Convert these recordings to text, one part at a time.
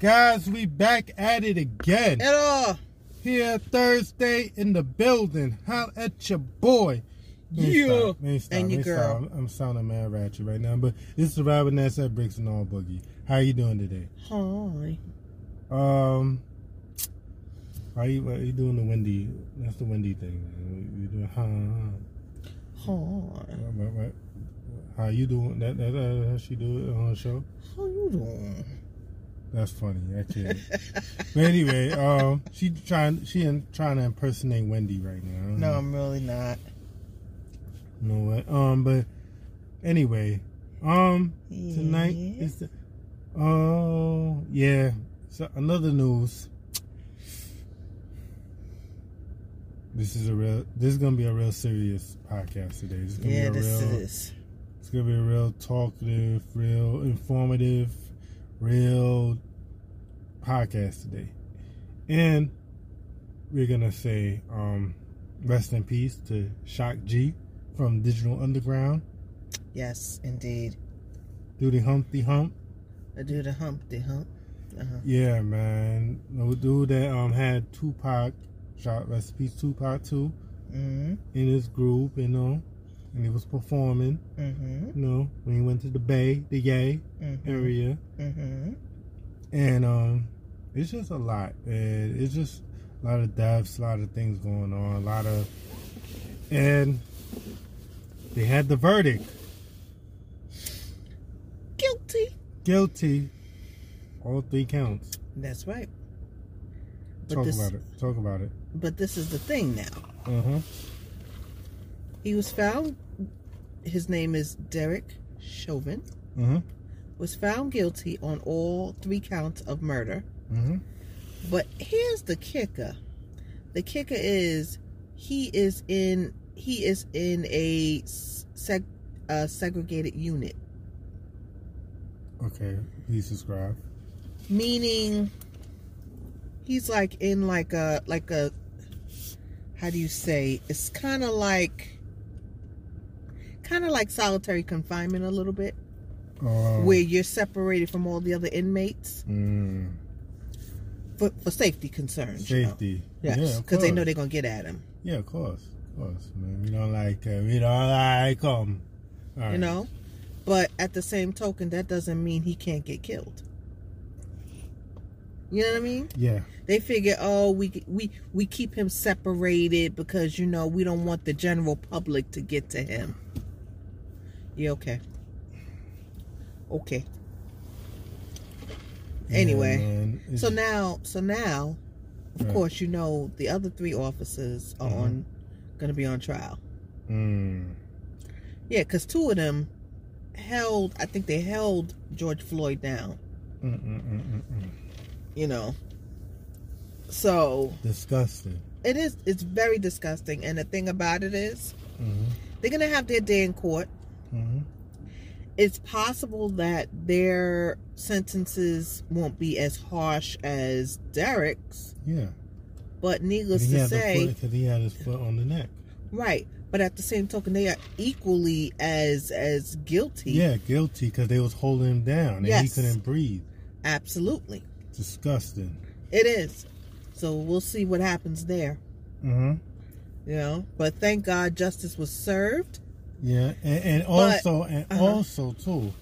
Guys, we back at it again. At all. Here Thursday in the building. How at your boy. You Yeah. stop. Let me stop. And your girl. stop. I'm sounding mad ratchet right now, but this is Robin Ness at Brixx and All Boogie. How you doing today? Hi. Um, how you, you doing the Wendy? That's the Wendy thing. You doing huh? Hi. What, what, what? How you doing? That, that, that how she do it on her show? How you doing? That's funny. I can't. but anyway, um, she trying she in, trying to impersonate Wendy right now. No, know. I'm really not. You know what? Um, but anyway, um, tonight is the oh yeah. So another news. This is a real. This is gonna be a real serious podcast today. This is gonna Yeah, be a this real. is. It's gonna be a real talkative, real informative, real podcast today. And we're gonna say um rest in peace to Shock G from Digital Underground. Yes, indeed. Do the Humpty Hump. I do the Humpty Hump. Uh-huh. Yeah, man. The dude that um had Tupac shot rest in peace Tupac too Mm-hmm. in his group, you know. And he was performing, Mm-hmm. you know, when he went to the Bay, the Yay Mm-hmm. area. Mm-hmm. and um it's just a lot and it's just a lot of deaths a lot of things going on a lot of and they had the verdict Guilty. guilty all three counts That's right. But talk this, about it talk about it But this is the thing now. uh-huh He was found. His name is Derek Chauvin. uh-huh Was found guilty on all three counts of murder. Uh-huh But here's the kicker. The kicker is he is in he is in a seg, uh, segregated unit, okay please subscribe meaning he's like in like a like a how do you say? It's kind of like kind of like solitary confinement a little bit, um, where you're separated from all the other inmates. Mm, for, for safety concerns. you know? safety. Yes, yeah because they know they're gonna get at him. yeah of course. Of course man. We don't like uh, we don't like um All you know? But at the same token that doesn't mean he can't get killed. You know what i mean? Yeah. They figure oh we we we keep him separated because you know we don't want the general public to get to him. Yeah okay? Okay Anyway, Yeah, man. It's- so now so now of Right. course you know the other three officers are Mhm. on gonna be on trial mm. yeah because two of them held i think they held george floyd down Mm, mm, mm, mm, mm. you know so Disgusting. it is it's very disgusting and the thing about it is hmm they're gonna have their day in court hmm it's possible that their sentences won't be as harsh as derek's. Yeah. but needless to say because he had his foot on the neck. right. But at the same token they are equally as as guilty. Yeah, guilty because they was holding him down and he couldn't breathe. absolutely. Disgusting. it is. So we'll see what happens there. Mm hmm you know? But thank god justice was served Yeah, and, and But- also and uh-huh. also too,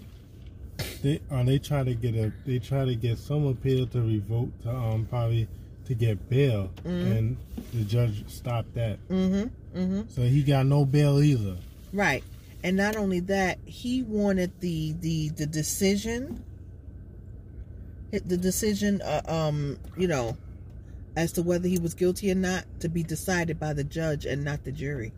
they uh, they try to get a they try to get some appeal to revoke to um probably to get bail, Mhm. and the judge stopped that. mm-hmm mm-hmm So he got no bail either. right and not only that he wanted the the the decision the decision uh, um you know as to whether he was guilty or not to be decided by the judge and not the jury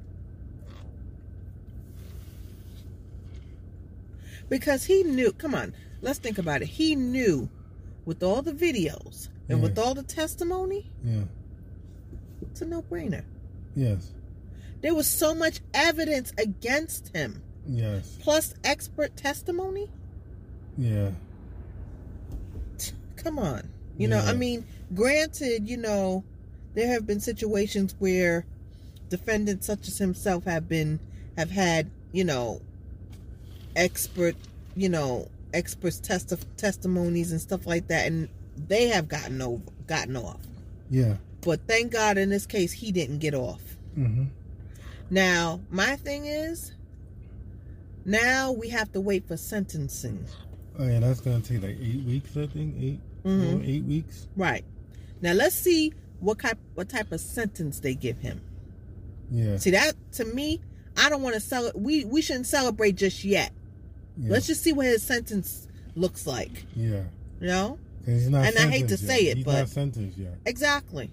because he knew come on let's think about it he knew with all the videos and Yeah. with all the testimony Yeah. it's a no-brainer Yes. there was so much evidence against him Yes. plus expert testimony Yeah. come on you know i mean granted you know there have been situations where defendants such as himself have been have had you know expert you know experts testi- testimonies and stuff like that and they have gotten over, gotten off. Yeah. But thank God in this case he didn't get off. Mm-hmm. Now, my thing is, now we have to wait for sentencing. Oh yeah, that's gonna take like eight weeks. I think 8 Mhm. four, eight weeks. Right. Now let's see what type what type of sentence they give him. Yeah. See that to me, I don't want to sell it. We we shouldn't celebrate just yet. Yeah. Let's just see what his sentence looks like. Yeah. You know? 'Cause he's not And I hate to sentenced say it, he's but- not sentenced yet. Exactly.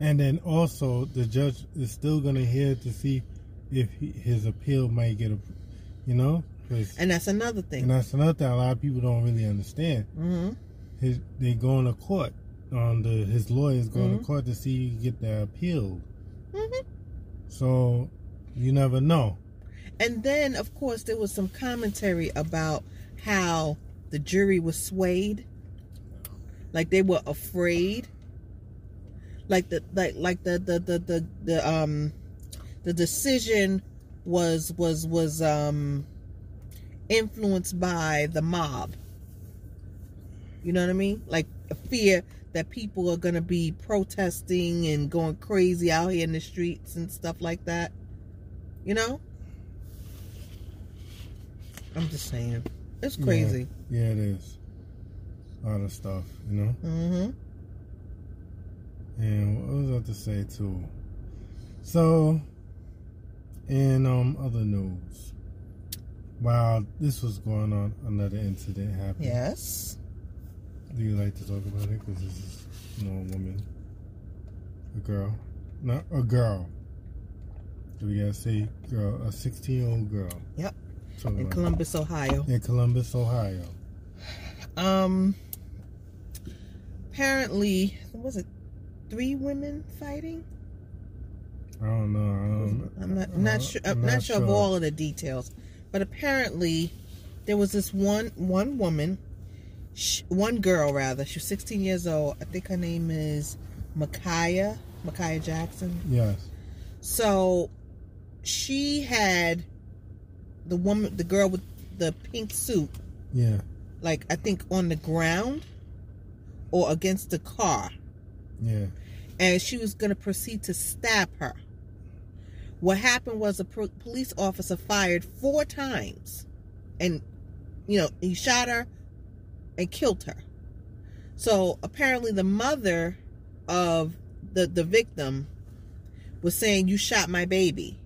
And then also the judge is still gonna hear to see if he, his appeal might get a, you know? And that's another thing. and that's another thing a lot of people don't really understand. hmm His they going to court on the his lawyers going Mhm. to court to see if you get the appeal. hmm So you never know. And then, of course, there was some commentary about how the jury was swayed, like they were afraid, like the like like the the the the, the um the decision was was was um influenced by the mob. You know what I mean? Like a fear that people are gonna be protesting and going crazy out here in the streets and stuff like that. You know? I'm just saying. It's crazy. Yeah, it is. A lot of stuff, you know. Mm-hmm. And what was I to say too? So, in um other news, while this was going on, another incident happened. Yes. Do you like to talk about it? Because this is you know, a woman, a girl, not a girl. Do we gotta say girl? A sixteen-year-old girl. Yep. Talking In about- Columbus, Ohio. in Columbus, Ohio. Um. Apparently, was it three women fighting? I don't know. I don't, I'm not not sure. I'm not, sure, of all of the details, but apparently, there was this one one woman, sh one girl rather. She was 16 years old. I think her name is Ma'Khia Ma'Khia Jackson. Yes. So, she had the woman, the girl with the pink suit, Yeah. like I think on the ground or against the car, Yeah. and she was going to proceed to stab her. What happened was a pro- police officer fired four times, and you know he shot her and killed her. So apparently, the mother of the the victim was saying, "You shot my baby."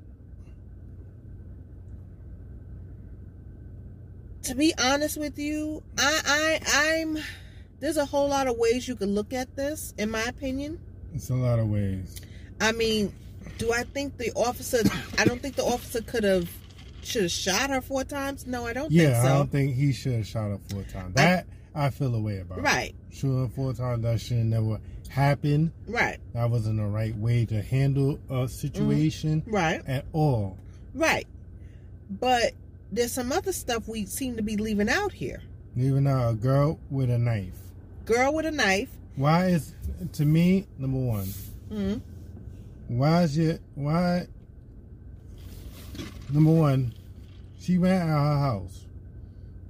To be honest with you, I I I'm there's a whole lot of ways you could look at this, in my opinion. It's a lot of ways. I mean, do I think the officer? I don't think the officer could have should have shot her four times. No, I don't Yeah, think I don't think he should have shot her four times. That I feel a way about. Right, her four times that should never happen. right, That wasn't the right way to handle a situation mm-hmm. right, at all. right. But there's some other stuff we seem to be leaving out here. Leaving out a girl with a knife. Girl with a knife. Why is to me number one? Mm, Why is it why? Number one, she went out her house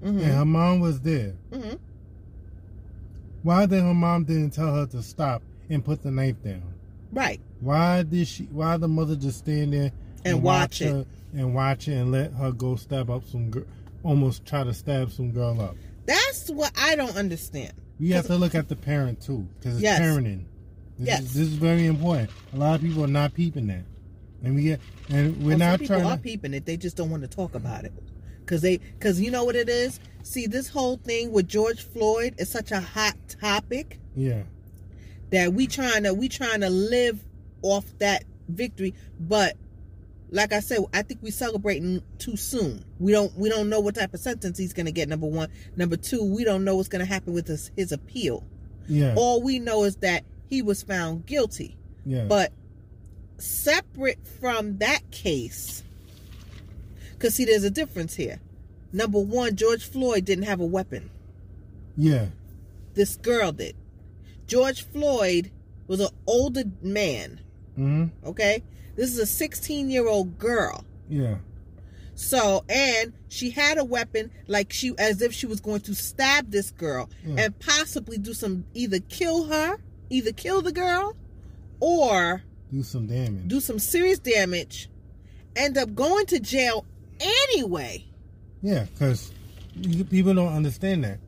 and mm-hmm, her mom was there. mm-hmm. Why did her mom didn't tell her to stop and put the knife down? Right. Why did she? Why the mother just stand there And watch it. her and watch it and let her go stab up some girl, almost try to stab some girl up? That's what I don't understand. We have to look at the parent too, because it's Yes. parenting. This, Yes. is, this is very important. A lot of people are not peeping that, and we get and we're Well, not some people trying are to. peeping it. They just don't want to talk about it. Cause they, cause you know what it is. See, this whole thing with George Floyd is such a hot topic Yeah, that we trying to we trying to live off that victory. But like I said, I think we're celebrating too soon. We don't we don't know what type of sentence he's gonna get. Number one, number two, we don't know what's gonna happen with his his appeal. yeah, All we know is that he was found guilty. yeah. But separate from that case, because see, there's a difference here. Number one, George Floyd didn't have a weapon. yeah, This girl did. George Floyd was an older man. hmm Okay, this is a 16 year old girl. yeah, So, and she had a weapon like she, as if she was going to stab this girl Yeah. and possibly do some, either kill her, either kill the girl or Do some damage. do some serious damage, end up going to jail anyway. Yeah, because people don't understand that.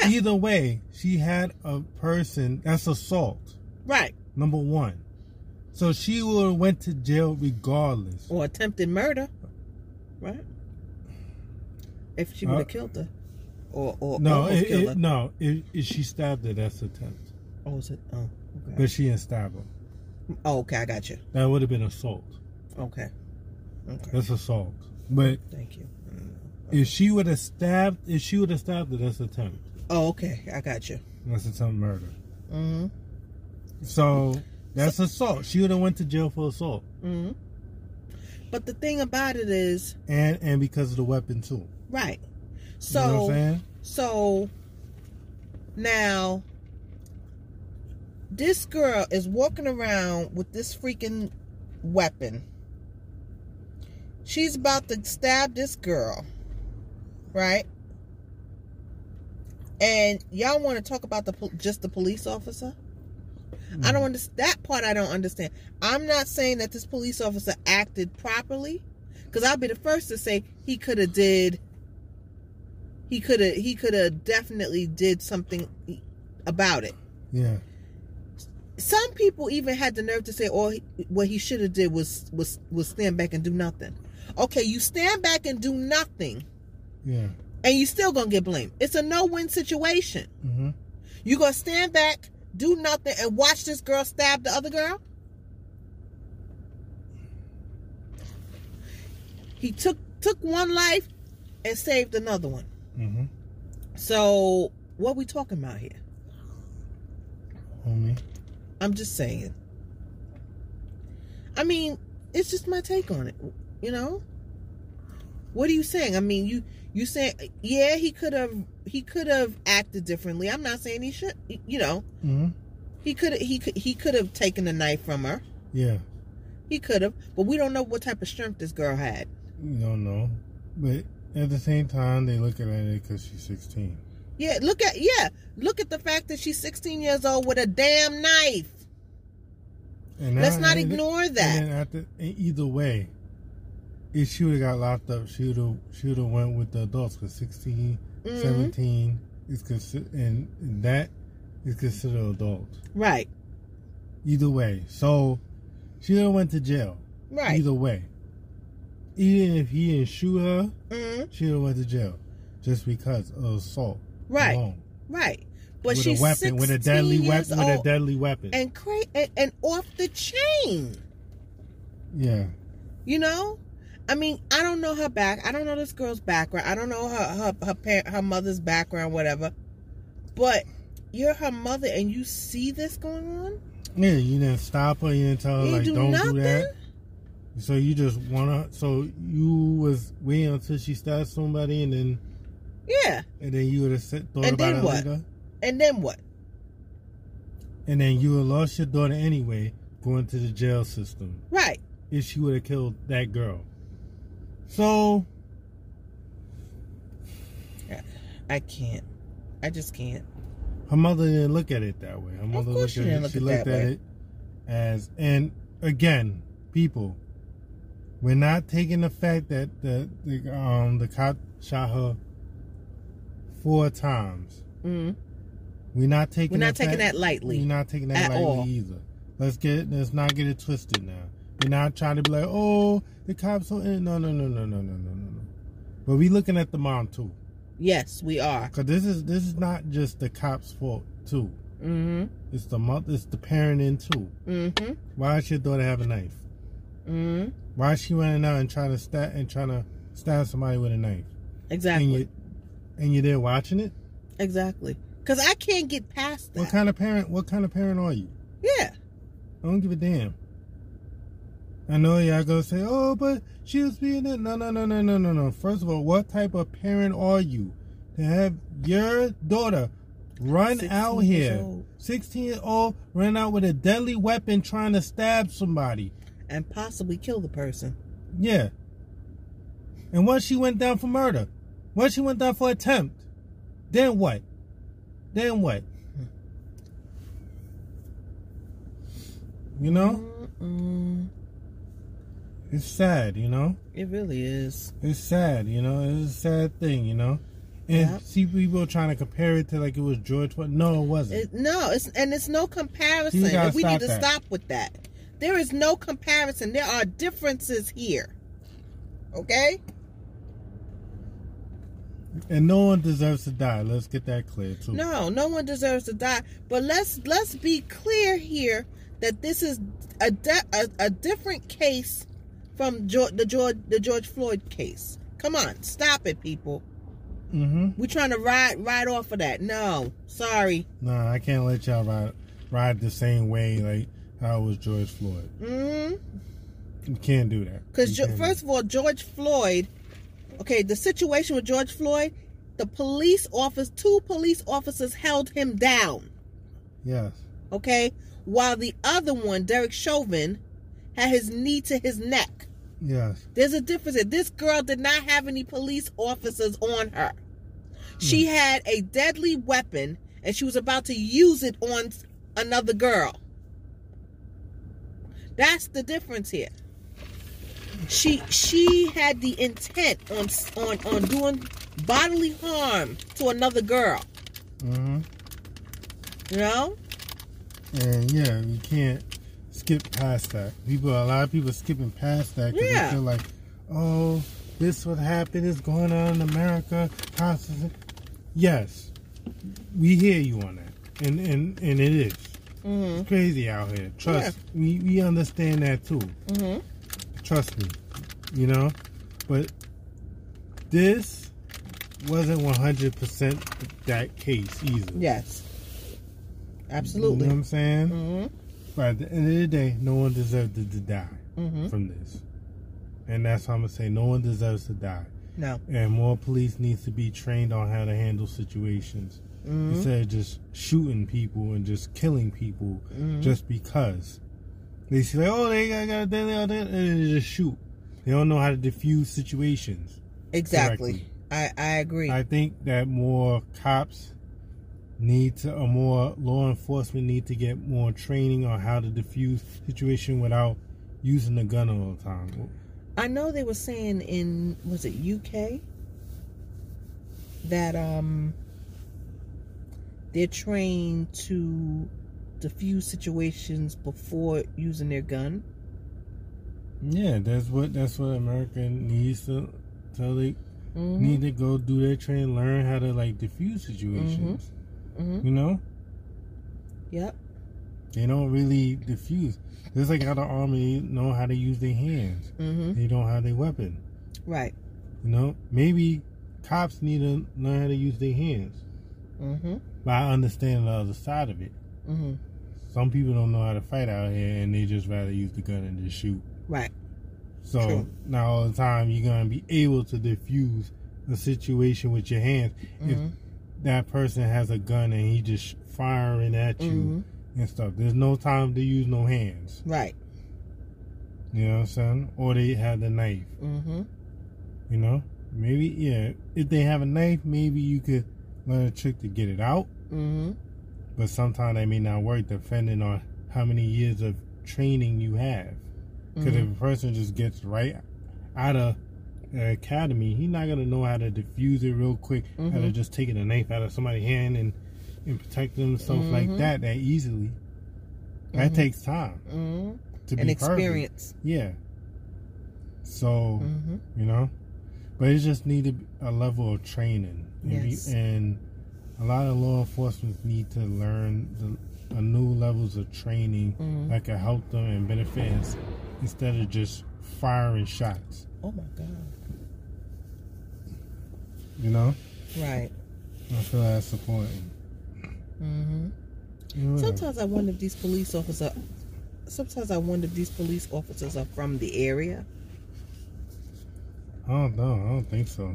Yeah. Either way, she had a person that's assault. Right. Number one. So she would have went to jail regardless. Or attempted murder. Right? If she would have Uh, killed her. Or, or No, almost it, killed it, no. If, if she stabbed her, that's attempt. Oh, is it? Oh, okay. But she didn't stab her. Oh, okay, I got you. That would have been assault. Okay. Okay. That's assault. But Thank you. if she would have stabbed, if she would have stabbed her, that's attempt. Oh, okay. I got you. That's attempt murder. Mm-hmm. So that's assault. She would have went to jail for assault, Mm-hmm. But the thing about it is, and and because of the weapon too. right. you know what I'm So, saying? so now this girl is walking around with this freaking weapon. She's about to stab this girl, right? And y'all want to talk about the just the police officer? I don't understand that part. I don't understand. I'm not saying that this police officer acted properly, because I'll be the first to say he could have did. He could have. He could have definitely did something about it. Yeah. Some people even had the nerve to say, "Oh, he- what he should have did was was was stand back and do nothing." Okay, you stand back and do nothing, Yeah. and you still gonna get blamed. It's a no-win situation. Mm-hmm. You gonna stand back, do nothing, and watch this girl stab the other girl? He took took one life and saved another one. Mm-hmm. So what are we talking about here? Homie. I'm just saying. I mean, it's just my take on it. You know. What are you saying? I mean, you you saying yeah, he could have he could have acted differently. I'm not saying he should. You know, Mm-hmm. he could he could he could have taken the knife from her. Yeah. He could have, but we don't know what type of strength this girl had. You don't know. But at the same time, they look at it because she's 16. Yeah, look at yeah, look at the fact that she's 16 years old with a damn knife. And Let's not ignore that. and either way, if she would have got locked up, she would have she would have went with the adults because 16, Mhm. 17 is considered, and that is considered adult. Right, Either way, so she would have went to jail. right. Either way, even if he didn't shoot her, Mhm. she would have went to jail just because of assault. Right, alone. right. But with she's a weapon, with a deadly 16 years weapon, with a deadly weapon. and cra- and, and off the chain. yeah, You know, I mean, I don't know her back. I don't know this girl's background. I don't know her her her, parent, her mother's background, whatever. But you're her mother, and you see this going on. yeah. You didn't stop her. You didn't tell her You like, do don't nothing. do that. So you just wanna. So you was waiting until she stabbed somebody, and then Yeah, and then you would have thought And about then it what? later, and then what? and then you would have lost your daughter anyway, going to the jail system Right. if she would have killed that girl. So I can't. I just can't. her mother didn't look at it that way. Her mother looked she at it. look She at looked at way. it as, and again, people, we're not taking the fact that the the um the cop shot her four times. Mm. We're not taking. We're not that taking fact- that lightly. We're not taking that At lightly all. either. Let's get let's not get it twisted now. We're not trying to be like, oh, the cops are in. No, no, no, no, no, no, no, no. But we looking at the mom too. Yes, we are. Cause this is this is not just the cops' fault too. Mm-hmm. It's the mother. It's the parent in too. Mm-hmm. Why should your daughter have a knife? Mm-hmm. Why is she running out and trying to stab and trying to stab somebody with a knife? Exactly. And, you, and you're there watching it. Exactly. Cause I can't get past that. What kind of parent? What kind of parent are you? Yeah. I don't give a damn. I know y'all gonna say, "Oh, but she was being it." No, no, no, no, no, no, no. First of all, what type of parent are you to have your daughter run out here, old. sixteen year old, run out with a deadly weapon trying to stab somebody? And possibly kill the person. Yeah, And once she went down for murder, once she went down for attempt, then what? Then what? You know? Mm-mm. It's sad, you know? It really is. It's sad, you know? It's a sad thing, you know? And Yep. see people trying to compare it to like it was George Floyd. No, it wasn't. It, no, it's and it's no comparison. We need to that. stop with that. There is no comparison. There are differences here. Okay? and no one deserves to die. Let's get that clear too. No, no one deserves to die. But let's let's be clear here that this is a de- a, a different case from George, the George the George Floyd case. Come on, stop it, people. Mm-hmm. We're trying to ride ride off of that. No, sorry. No, I can't let y'all ride ride the same way like how it was George Floyd. Mm-hmm. You can't do that. Because You first of all, George Floyd. Okay, the situation with George Floyd, the police office, two police officers held him down. Yes. Okay, while the other one, Derek Chauvin, had his knee to his neck. Yes. There's a difference. This girl did not have any police officers on her. She had a deadly weapon and she was about to use it on another girl. That's the difference here. She she had the intent on on on doing bodily harm to another girl. Mm-hmm. You know? And yeah, you can't skip past that. People, a lot of people skipping past that because Yeah. they feel like, oh, this what happened is going on in America. Constantly. Yes, we hear you on that, and and and it is. Mm-hmm. It's crazy out here. Trust we we understand that too. Mm-hmm. Trust me, you know. But this wasn't one hundred percent that case either. Yes. Absolutely. You know what I'm saying? Mm-hmm. But at the end of the day, no one deserved to, to die Mm-hmm. from this. And that's how I'm gonna say no one deserves to die. No. And more police needs to be trained on how to handle situations. Mm-hmm. Instead of just shooting people and just killing people Mhm. just because. They say like, oh they got, got a deadly out there and they just shoot. They don't know how to diffuse situations. Exactly. I I agree. I think that more cops need to, or more law enforcement need to get more training on how to diffuse situation without using the gun all the time. I know they were saying in was it UK that um they're trained to diffuse situations before using their gun. Yeah, that's what that's what America needs to tell they Mhm. need to go do their training, learn how to like diffuse situations. Mhm. You know, Yep. they don't really diffuse. Just like how the army know how to use their hands, Mhm. they don't have their weapon. Right. You know, maybe cops need to learn how to use their hands. Mhm. But I understand the other side of it. Mhm. Some people don't know how to fight out here, and they just rather use the gun and just shoot. Right. So True. now all the time you're gonna be able to diffuse a situation with your hands. If Mhm. That person has a gun and he just firing at you Mhm. and stuff, there's no time to use no hands. Right. You know what I'm saying? Or they have the knife. Mhm. You know, maybe yeah. If they have a knife, maybe you could learn a trick to get it out. Mhm. But sometimes that may not work, depending on how many years of training you have. Because if a person just gets right out of academy, he's not gonna know how to diffuse it real quick, how to Mhm. just take a knife out of somebody's hand and and protect themselves like Mhm. Like that that easily. That Mhm. takes time Mhm. to An be perfect. experience. Yeah. So Mhm. you know, but it just needed a level of training, and, be- Yes. and a lot of law enforcement need to learn the, a new levels of training that can help them and benefit instead of just firing shots. Oh my god. You know, Right. I feel that's important. Mhm. Yeah. Sometimes I wonder if these police officers. Sometimes I wonder if these police officers are from the area. I don't know. I don't think so.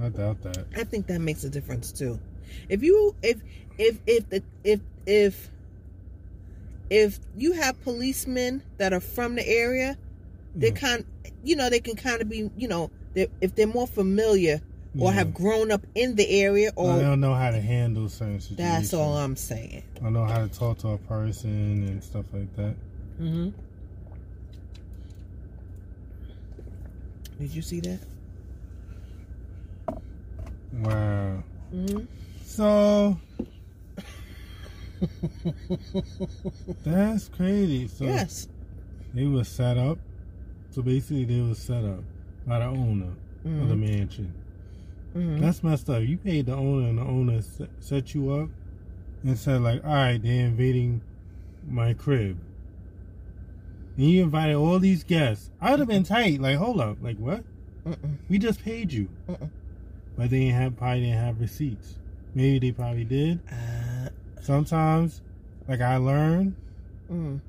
I doubt that. I think that makes a difference too. If you if if if the if if if you have policemen that are from the area, they Yeah. kind you know they can kind of be you know they're, if they're more familiar or Yeah. have grown up in the area, I or don't know how to handle certain situations. that's all I'm saying. I know how to talk to a person and stuff like that. Mm-hmm. Did you see that? Wow. Mm-hmm. So that's crazy. So yes. they were set up. So basically, they were set up by the owner of the Mm-hmm. mansion. Mm-hmm. That's messed up. You paid the owner, and the owner set, you up and said like, "All right, they're invading my crib." And you invited all these guests. I would have been tight. Like, hold up. Like, what? Mm-mm. We just paid you. Mm-mm. But they didn't have probably didn't have receipts. Maybe they probably did. Uh, Sometimes, like I learned, mm,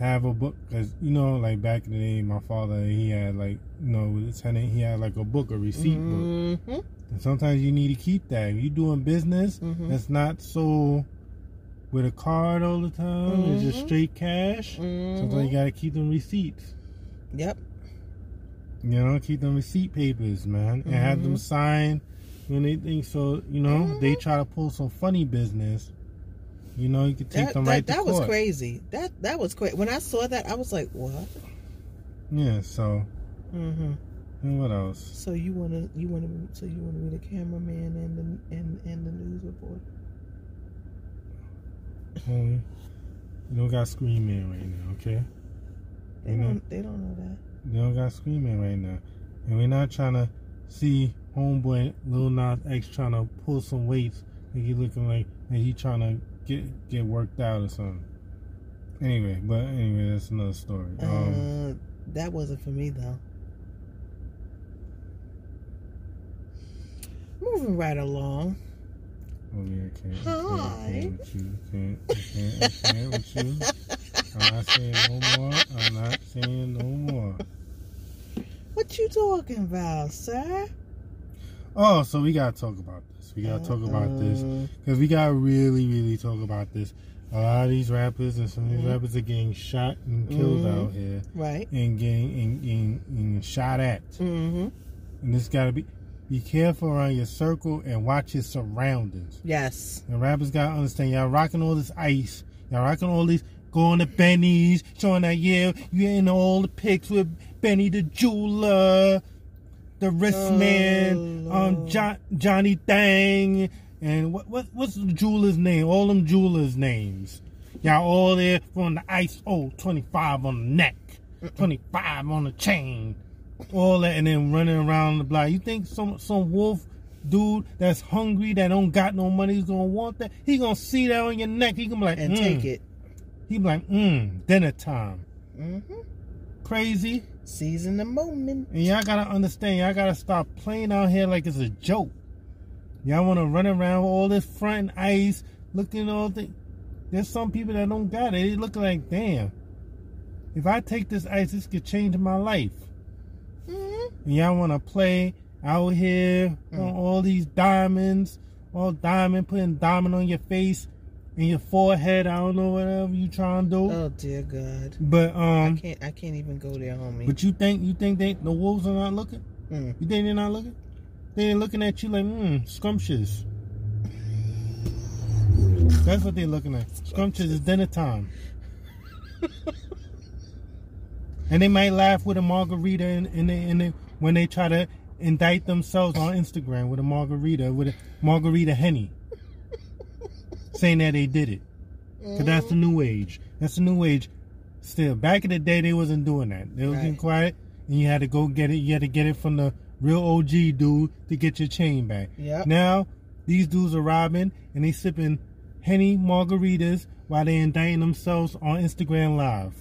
have a book because you know, like back in the day, my father he had like you know with his tenant he had like a book, a receipt book. mhm, And sometimes you need to keep that. If you doing business Mhm. that's not so with a card all the time, it's just Mhm. straight cash. Sometimes you gotta keep them receipts. Yep. You know, keep them receipt papers, man, and have them Mhm. sign when they think so. You know, they try to pull some funny business. You know, you could take That, them that, right to that court. was crazy. That that was crazy. When I saw that, I was like, "What?" Yeah. So, Mm-hmm. and what else? So you want to you want to so you want to be the cameraman and the and and the news reporter. Um, you don't got Screen Man right now, okay? They Mhm. don't they don't know that. They don't got Screen Man right now, and we're not trying to see homeboy Lil Nas X trying to pull some weights. Like he looking like like he trying to get get worked out or something. Anyway, but anyway, that's another story. Um, uh, that wasn't for me though. Moving right along. oh yeah, I can't, I can't, I Hi. can't with you. I can't, I can't, I can't with you. I'm not saying no more. I'm not saying no more. What you talking about, sir? Oh, so we gotta talk about this. We gotta talk about this because we gotta really, really talk about this. A lot of these rappers and some of these Mhm. rappers are getting shot and killed Mhm. out here, Right. and getting and, and, and shot at. Mm-hmm. And this gotta be be careful around your circle and watch your surroundings. Yes. And rappers gotta understand y'all rocking all this ice, y'all rocking all these going to Benny's, showing that yeah, you in all the pics with Benny the jeweler, the wrist man, Oh, um. John, Johnny Dang, and what what what's the jeweler's name? All them jewelers' names. Y'all all there from the ice. Oh, 25 on the neck, 25 on the chain, all that, and then running around the block. You think some some wolf dude that's hungry that don't got no money is gonna want that? He gonna see that on your neck. He gonna be like, And mm. take it. He be like, mm, dinner time. Mm-hmm. Crazy. Season the moment. And y'all gotta understand, y'all gotta stop playing out here like it's a joke. Y'all wanna run around with all this front ice, looking all the. There's some people that don't got it. They look like, damn. If I take this ice, this could change my life. Mm-hmm. And y'all wanna play out here on Mm. all these diamonds, all diamond, putting diamond on your face and your forehead. I don't know whatever you trying to do. Oh dear God. but um, I can't. I can't even go there, homie. but you think you think they the wolves are not looking? Mm. You think they're not looking? They're looking at you like, mmm, scrumptious. That's what they're looking at. Scrumptious is dinner time. and they might laugh with a margarita and, and, they, and they, when they try to indict themselves on Instagram with a margarita, with a margarita henny. Saying that they did it. Because that's the new age. That's the new age. Still, back in the day, they wasn't doing that. They was getting quiet, and you had to go get it. You had to get it from the real OG dude to get your chain back. Yep. Now, these dudes are robbing, and they sipping Henny margaritas while they indicting themselves on Instagram Live,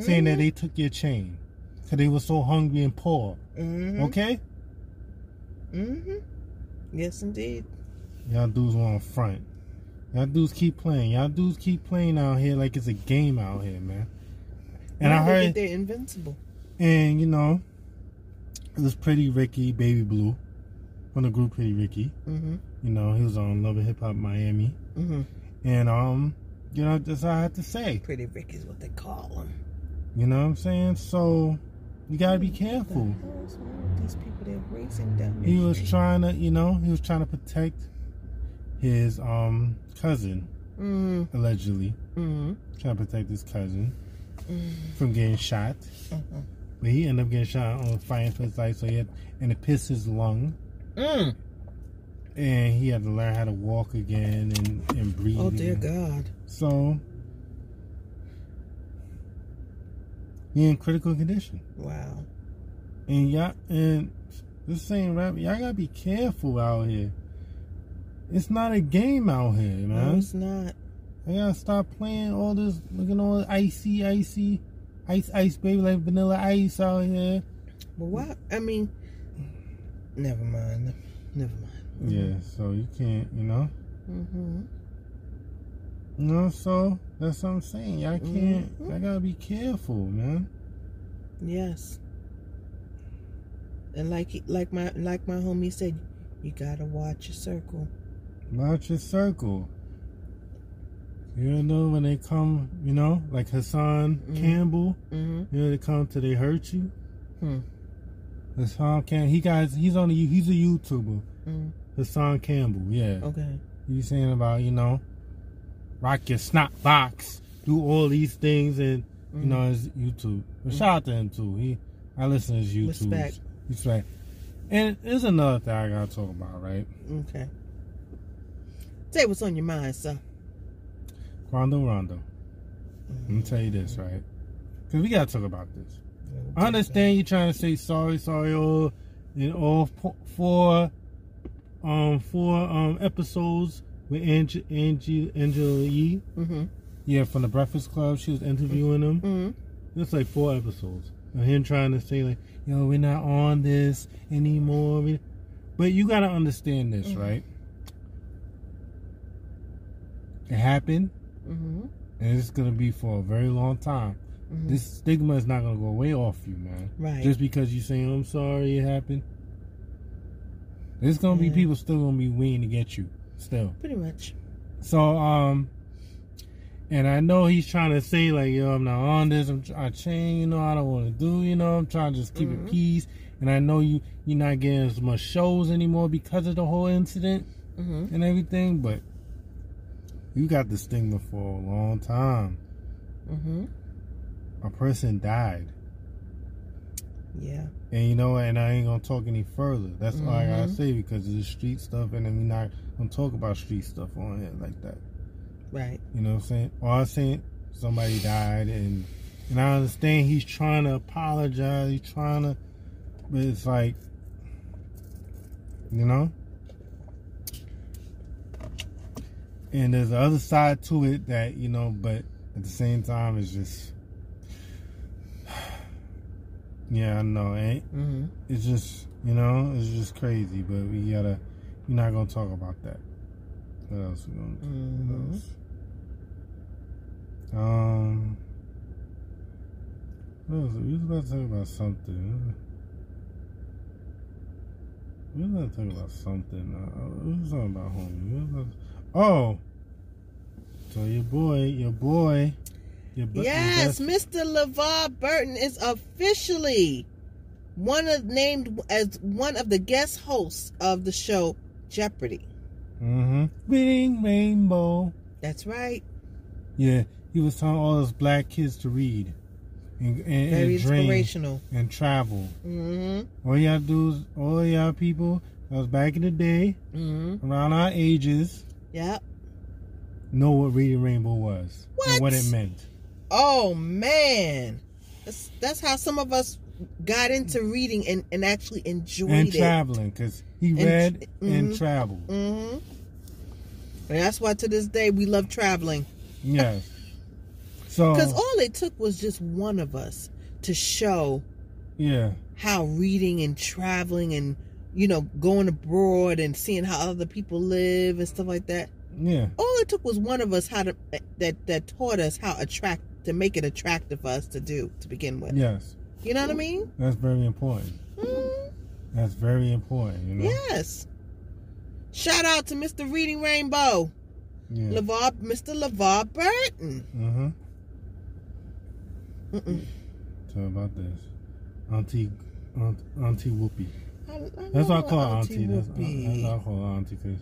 saying that Mhm. they took your chain because they were so hungry and poor. Mm-hmm. Okay? Mm-hmm. Yes, indeed. Y'all dudes want front. Y'all dudes keep playing. Y'all dudes keep playing out here like it's a game out here, man. And Why I heard, they're invincible. and you know, it was Pretty Ricky, Baby Blue, from the group Pretty Ricky. Mm-hmm. You know, he was on Love and Hip Hop Miami, Mm-hmm. and um, you know, that's all I have to say. Pretty Rick is what they call him. You know what I'm saying? So, You gotta be careful. What the hell's wrong with these people? Racing down. He was trying to, you know, he was trying to protect his um cousin, Mm, allegedly. mm, Trying to protect his cousin mm, from getting shot. mhm. But he ended up getting shot on fighting for his life, so he had and it pissed his lung. mm. And he had to learn how to walk again and, and breathe. Oh dear. God. So he in critical condition. Wow. And y'all and this same rap, y'all gotta be careful out here. It's not a game out here, man. No, it's not. I gotta stop playing all this looking all icy, icy, ice, ice, baby, like vanilla ice out here. But why? I mean, never mind. Never mind. Yeah, so you can't, you know. Mm-hmm. You know, so that's what I'm saying. Y'all can't. Mhm. I gotta be careful, man. Yes. And like like my like my homie said, you gotta watch your circle. Watch your circle. You know when they come, you know, like Hassan Mhm. Campbell. Mm-hmm. You know they come to they hurt you. Hmm. Hassan Campbell. He guys. He's on the. He's a YouTuber. Mm. Hassan Campbell. Yeah. Okay. You saying about you know, rock your snot box, do all these things, and you know his YouTube. But shout out to him too. He. I listen to his YouTube. Respect. Respect. And there's another thing I gotta talk about, right? Okay. Say what's on your mind, sir. Rondo Rondo. Let me tell you this, right? Because we gotta talk about this. I understand you trying to say sorry, sorry, all in all po- four, um, four um episodes with Angie, Angie, Angela Yee. Mm-hmm. Yeah, from the Breakfast Club. She was interviewing him. Mm-hmm. It's like four episodes. And him trying to say like, yo, we're not on this anymore. But you gotta understand this, Mhm. right? It happened, Mm-hmm. and it's gonna be for a very long time. mm-hmm. This stigma is not gonna go away off you, man. right. Just because you say I'm sorry it happened. There's gonna be people still gonna be waiting to get you. Still. Pretty much. So um and I know he's trying to say like, yo, I'm not on this. I'm I change, you know. I don't want to do, you know. I'm trying to just keep Mhm. it peace. And I know you you're not getting as much shows anymore because of the whole incident Mm-hmm. and everything. But you got the stigma for a long time. Mm-hmm. A person died. Yeah. And you know, and I ain't gonna talk any further. That's all I gotta Mhm. say because the street stuff, and I'm not gonna talk about street stuff on here like that. Right. You know what I'm saying? All I'm saying, somebody died, and and I understand he's trying to apologize. He's trying to, but it's like, you know. And there's the other side to it that you know, but at the same time, it's just, yeah, I know. Ain't Mm-hmm. it's just you know it's just crazy but we gotta we're not gonna talk about that what else we gonna what Mhm. else? um what else? we was about to talk about something we was about to talk about something uh, we was talking about homie we was about oh so your boy your boy your, bu- your Yes, best- Mr. LeVar Burton is officially one of named as one of the guest hosts of the show Jeopardy. Mhm. Bing rainbow That's right. Yeah, he was telling all those black kids to read and, and, Very and dream inspirational. and travel. Mm-hmm. All y'all do is, all y'all people that was back in the day, Mm-hmm. around our ages, Yep. know what Reading Rainbow was and what What? it meant. Oh man. That's that's how some of us got into reading and, and actually enjoyed And it. traveling, because he And- read and mhm. traveled. Mm-hmm. And that's why to this day we love traveling. Yes. So, Because all it took was just one of us to show yeah, how reading and traveling and you know going abroad and seeing how other people live and stuff like that. yeah, All it took was one of us how to that that taught us how attract to make it attractive for us to do to begin with. yes. You know what I mean? That's very important. Mm, That's very important, you know? yes. Shout out to Mr. Reading Rainbow, Yeah. LeVar, Mr. LeVar Burton. Mm-hmm. Mm-mm. Tell about this. Auntie, Aunt, Auntie Whoopi. I, I That's why I call her Auntie Auntie. That's, why I call her Auntie because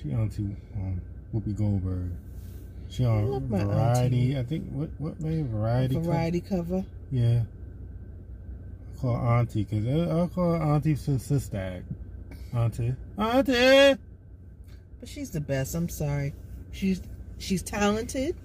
she Auntie um, Whoopi Goldberg. She on Variety. auntie. I think what what made Variety? variety cover. Yeah. I call her Auntie because I call her Auntie since Sister Act. Auntie. Auntie. But she's the best. I'm sorry. She's she's talented,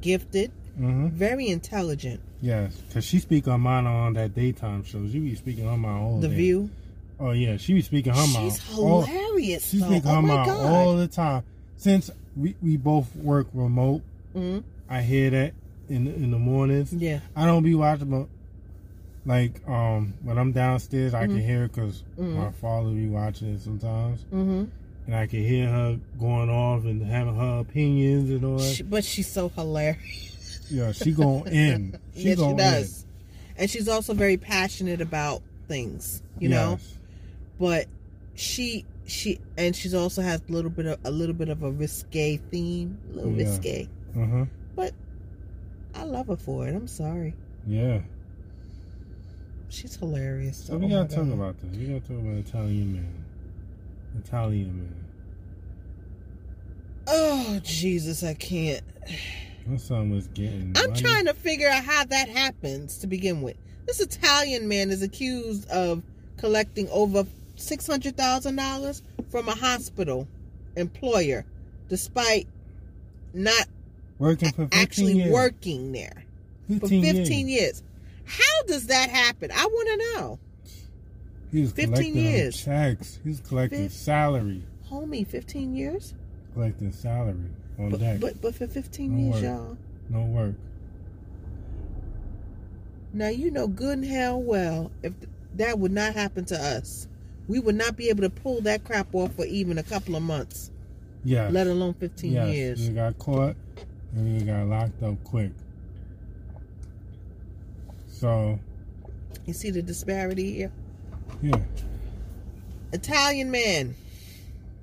gifted, Mm-hmm. very intelligent. Yes, because she speak on mine on that daytime show. She be speaking on my all the day. View. Oh yeah, she be speaking her mouth. She's all- hilarious. She speak oh her god. all the time. Since we, we both work remote, Mhm. I hear that in in the mornings. Yeah. I don't be watching, but like um when I'm downstairs, I can Mhm. hear it because Mhm. my father be watching it sometimes, Mm-hmm. and I can hear her going off and having her opinions and all that. She, but she's so hilarious. Yeah, she going in. She yes, she going does. And she's also very passionate about things, you in. know. But she she and she's also has a little bit of a little bit of a risque theme, a little Yeah. risque. Uh huh. But I love her for it. I'm sorry. Yeah. She's hilarious. So Oh we gotta talk God. about this. We gotta talk about Italian man. Italian man. Oh Jesus, I can't. My son was getting. I'm money. trying to figure out how that happens to begin with. This Italian man is accused of collecting over six hundred thousand dollars from a hospital employer, despite not working for actually years. working there for 15 years. years. How does that happen? I want to know, He was 15 collecting years. checks. He was collecting Fif- salary. homie. Fifteen years, Collecting salary on but deck. but, but for fifteen No years, y'all. no work. Now you know good and hell well if that would not happen to us, we would not be able to pull that crap off for even a couple of months, Yes. let alone fifteen yes. years. He got caught and he got locked up quick. So, You see the disparity here. yeah. Italian man,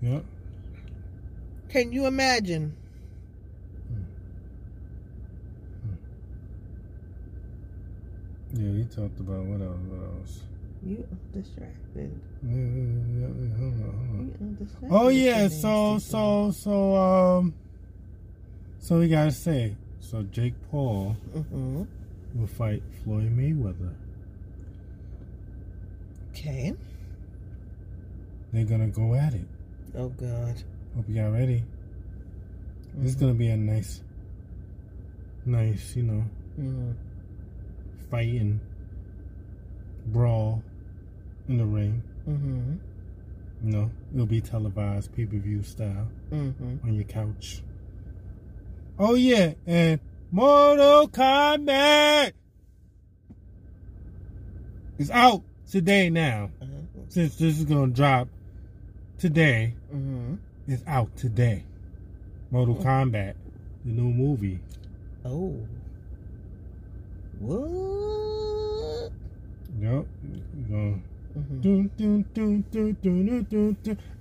Yep. can you imagine? Yeah, he talked about what else? What else? You distracted. Yeah, yeah, yeah, hold on, hold on. Distracted Oh yeah, so so so um so we gotta say so Jake Paul. Mhm. will fight Floyd Mayweather. Okay. They're gonna go at it. Oh God. Hope you got ready. This is Mhm. gonna be a nice nice, you know, Mhm. fighting brawl in the ring. Mm-hmm. You know, it'll be televised pay per view style Mhm. on your couch. Oh yeah, and Mortal Kombat is out today now. Uh-huh. Since this is gonna drop today, Mhm. it's out today. Mortal Hmm. Kombat, the new movie. Oh. What? Yep.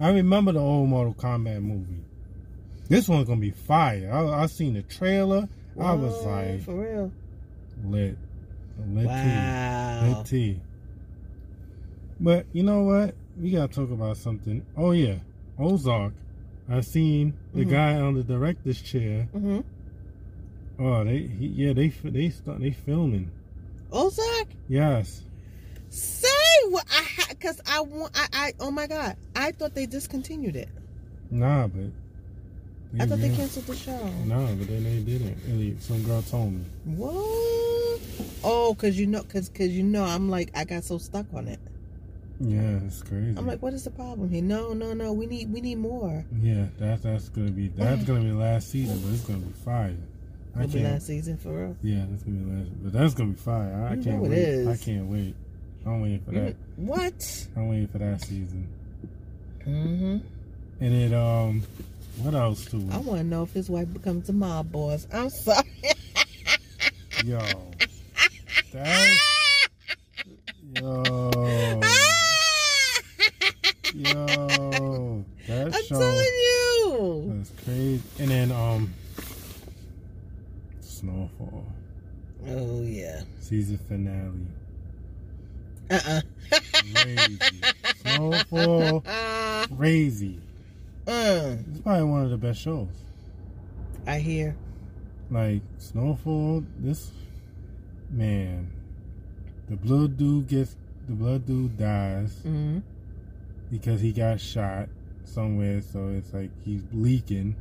I remember the old Mortal Kombat movie. This one's gonna be fire. I, I seen the trailer. I was like for real. lit, lit tea, Wow. lit tea. But you know what? We gotta talk about something. Oh yeah, Ozark. I seen the Mhm. guy on the director's chair. Mhm. Oh, they he, yeah they they start they filming. Ozark. Yes. Say what I because I want I, I oh my god I thought they discontinued it. Nah, but I thought they canceled the show. Nah, but then they didn't. Really, some girl told me. What? Oh, cause you know, cause cause you know, I'm like I got so stuck on it. Yeah, it's crazy. I'm like, what is the problem here? No, no, no. We need we need more. yeah, that's that's gonna be that's gonna be the last season, but it's gonna be fire. It'll be last season for real. Yeah, that's gonna be the last, but that's gonna be fire. I You can't wait. is. I can't wait. I'm waiting for that. What? I'm waiting for that season. Mm-hmm. And it um, what else too? I want to know if his wife becomes a mob boss. I'm sorry. Yo, that yo yo that I'm show. telling you. That's crazy. And then um Snowfall. Oh yeah. Season finale. Uh-uh. Crazy. Snowfall, crazy. Uh, It's probably one of the best shows. I hear. Like Snowfall, this man, the blood dude gets the blood dude dies Mm-hmm. because he got shot somewhere. So it's like he's leaking.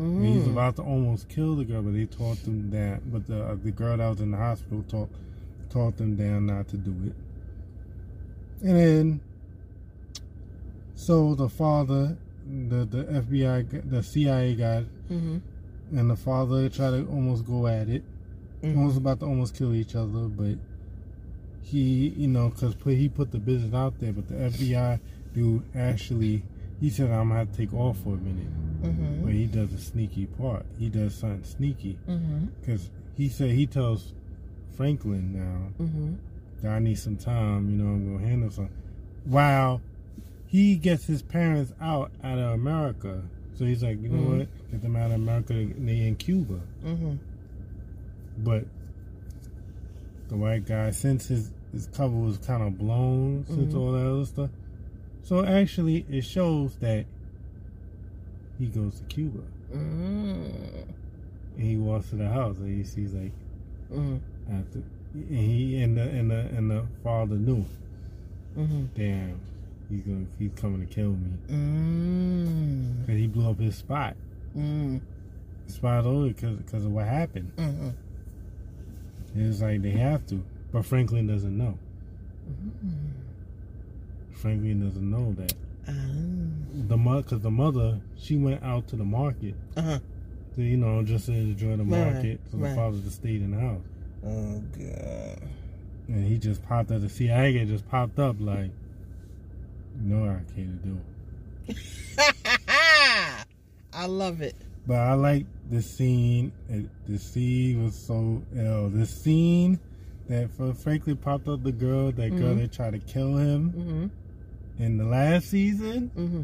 And he's Mm-hmm. about to almost kill the girl, but they talked them down. But the uh, the girl that was in the hospital talked talked him down not to do it. And then, so the father, the the FBI, the CIA guy, Mm-hmm. and the father tried to almost go at it. Mm-hmm. Almost about to almost kill each other, but he, you know, because he put the business out there. But the FBI dude actually, he said, "I'm gonna have to take off for a minute." Mm-hmm. But he does a sneaky part. He does something sneaky Mm-hmm. because he said he tells Franklin now Mm-hmm. that I need some time. You know, I'm gonna handle something. While he gets his parents out out of America, so he's like, you know Mhm. what, get them out of America. And they in Cuba, Mm-hmm. but the white guy, since his his cover was kind of blown, since Mhm. all that other stuff, so actually it shows that he goes to Cuba. Mm-hmm. And he walks to the house and he sees like Mm-hmm. after and he and the and the and the father knew. Mm-hmm. Damn, he's gonna he's coming to kill me. Mm-hmm. Cause he blew up his spot. Mm-hmm. Spot over because because of what happened. Mm-hmm. It's like they have to, but Franklin doesn't know. Franklin doesn't know that the mother, cause the mother, she went out to the market Uh-huh. to you know just to enjoy the Right, market. So right. the father just stayed in the house, Oh god. and he just popped up. The CIA guy just popped up like, you know what I can't do. I love it. But I like the scene. It, the scene was so ill. The scene that for Franklin popped up the girl, that girl Mhm. that tried to kill him Mm-hmm. In the last season, Mm-hmm.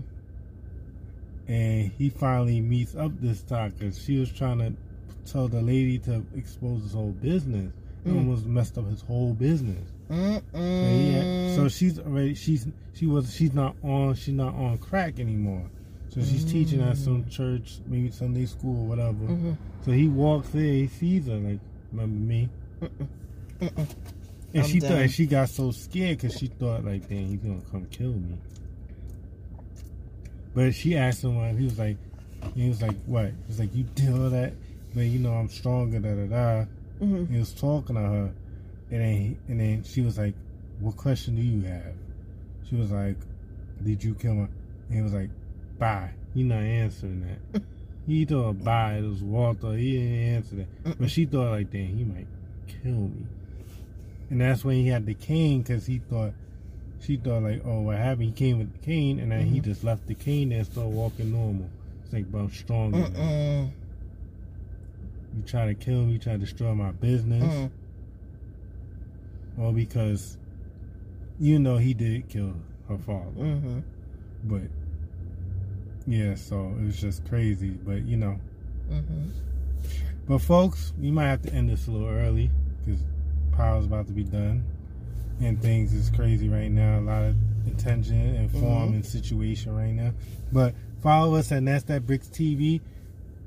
and he finally meets up this time because she was trying to tell the lady to expose his whole business. It Mm. almost messed up his whole business. Mm-mm. So, had- so she's already she's she was she's not on she's not on crack anymore. So she's teaching at some church, maybe Sunday school or whatever. Mm-hmm. So he walks in, he sees her, like, remember me? Mm-mm. And I'm she thought, done. and she got so scared because she thought, like, damn, he's gonna come kill me. But she asked him, he was like, he was like, what? He was like, you did all that, but you know I'm stronger, da da da. Mm-hmm. He was talking to her, and then and then she was like, what question do you have? She was like, did you kill her? And he was like, bye. He not answering that. He thought bye. It was Walter. He didn't answer that. But she thought like, damn, he might kill me. And that's when he had the cane because he thought, she thought like, oh, what happened? He came with the cane and then he Mhm. just left the cane there and started walking normal. It's like, but I'm stronger. You try to kill me. You try to destroy my business. Mm. All because, you know, he did kill her father. Mm-hmm. But yeah, so it was just crazy. But you know, Mm-hmm. but folks, we might have to end this a little early because power's about to be done, and things is crazy right now. A lot of attention and form Mhm. and situation right now. But follow us at Nazdaq Brixx TV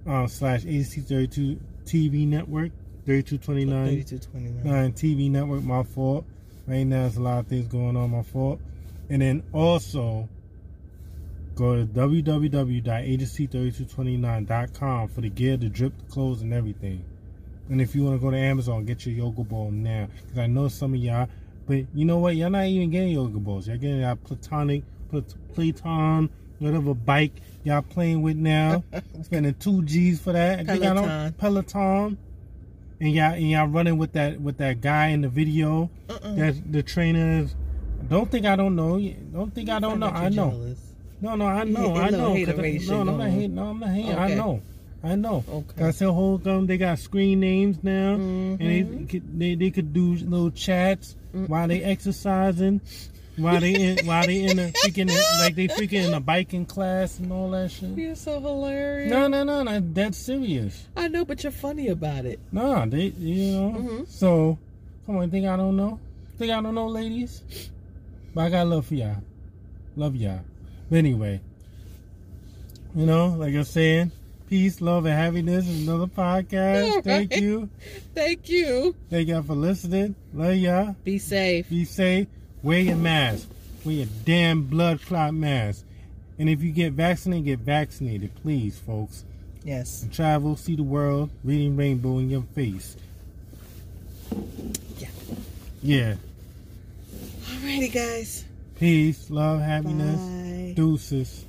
um, slash AC thirty two TV Network thirty two twenty nine. 3229. Nine TV network, my fault. Right now, there's a lot of things going on, my fault. And then also, go to www.agency3229.com for the gear, the drip, the clothes, and everything. And if you want to go to Amazon, get your yoga ball now. Because I know some of y'all, but you know what? Y'all not even getting yoga balls. Y'all getting that platonic, plat- Platon, whatever bike y'all playing with now. Spending two G's for that. I think I don't- Peloton. Peloton. And y'all, and y'all running with that with that guy in the video. Uh-uh. That the trainers. Don't think I don't know. Don't think I don't know. I know. jealous. No, no, I know. I know. know. 'cause I- hateration No, I'm not hating. No, I'm not hating. I know. I know. Okay. I said whole gum. They got screen names now, and they Mhm. could they, they could do little chats Mm. while they exercising, while they in while they in the freaking like they freaking in a biking class and all that shit. You're so hilarious. No, no, no, no. That's serious. I know, but you're funny about it. No, they you know. Mhm. So come on, think I don't know? Think I don't know, ladies? But I got love for y'all. Love y'all. But anyway, you know, like I'm saying, peace, love, and happiness is another podcast. Thank you. Thank you. Thank y'all for listening. Love y'all. Be safe. Be safe. Wear your mask. Wear your damn blood clot mask. And if you get vaccinated, get vaccinated, please, folks. Yes. And travel, see the world, reading rainbow in your face. Yeah. Yeah. Alrighty, guys. Peace, love, happiness, Bye. deuces.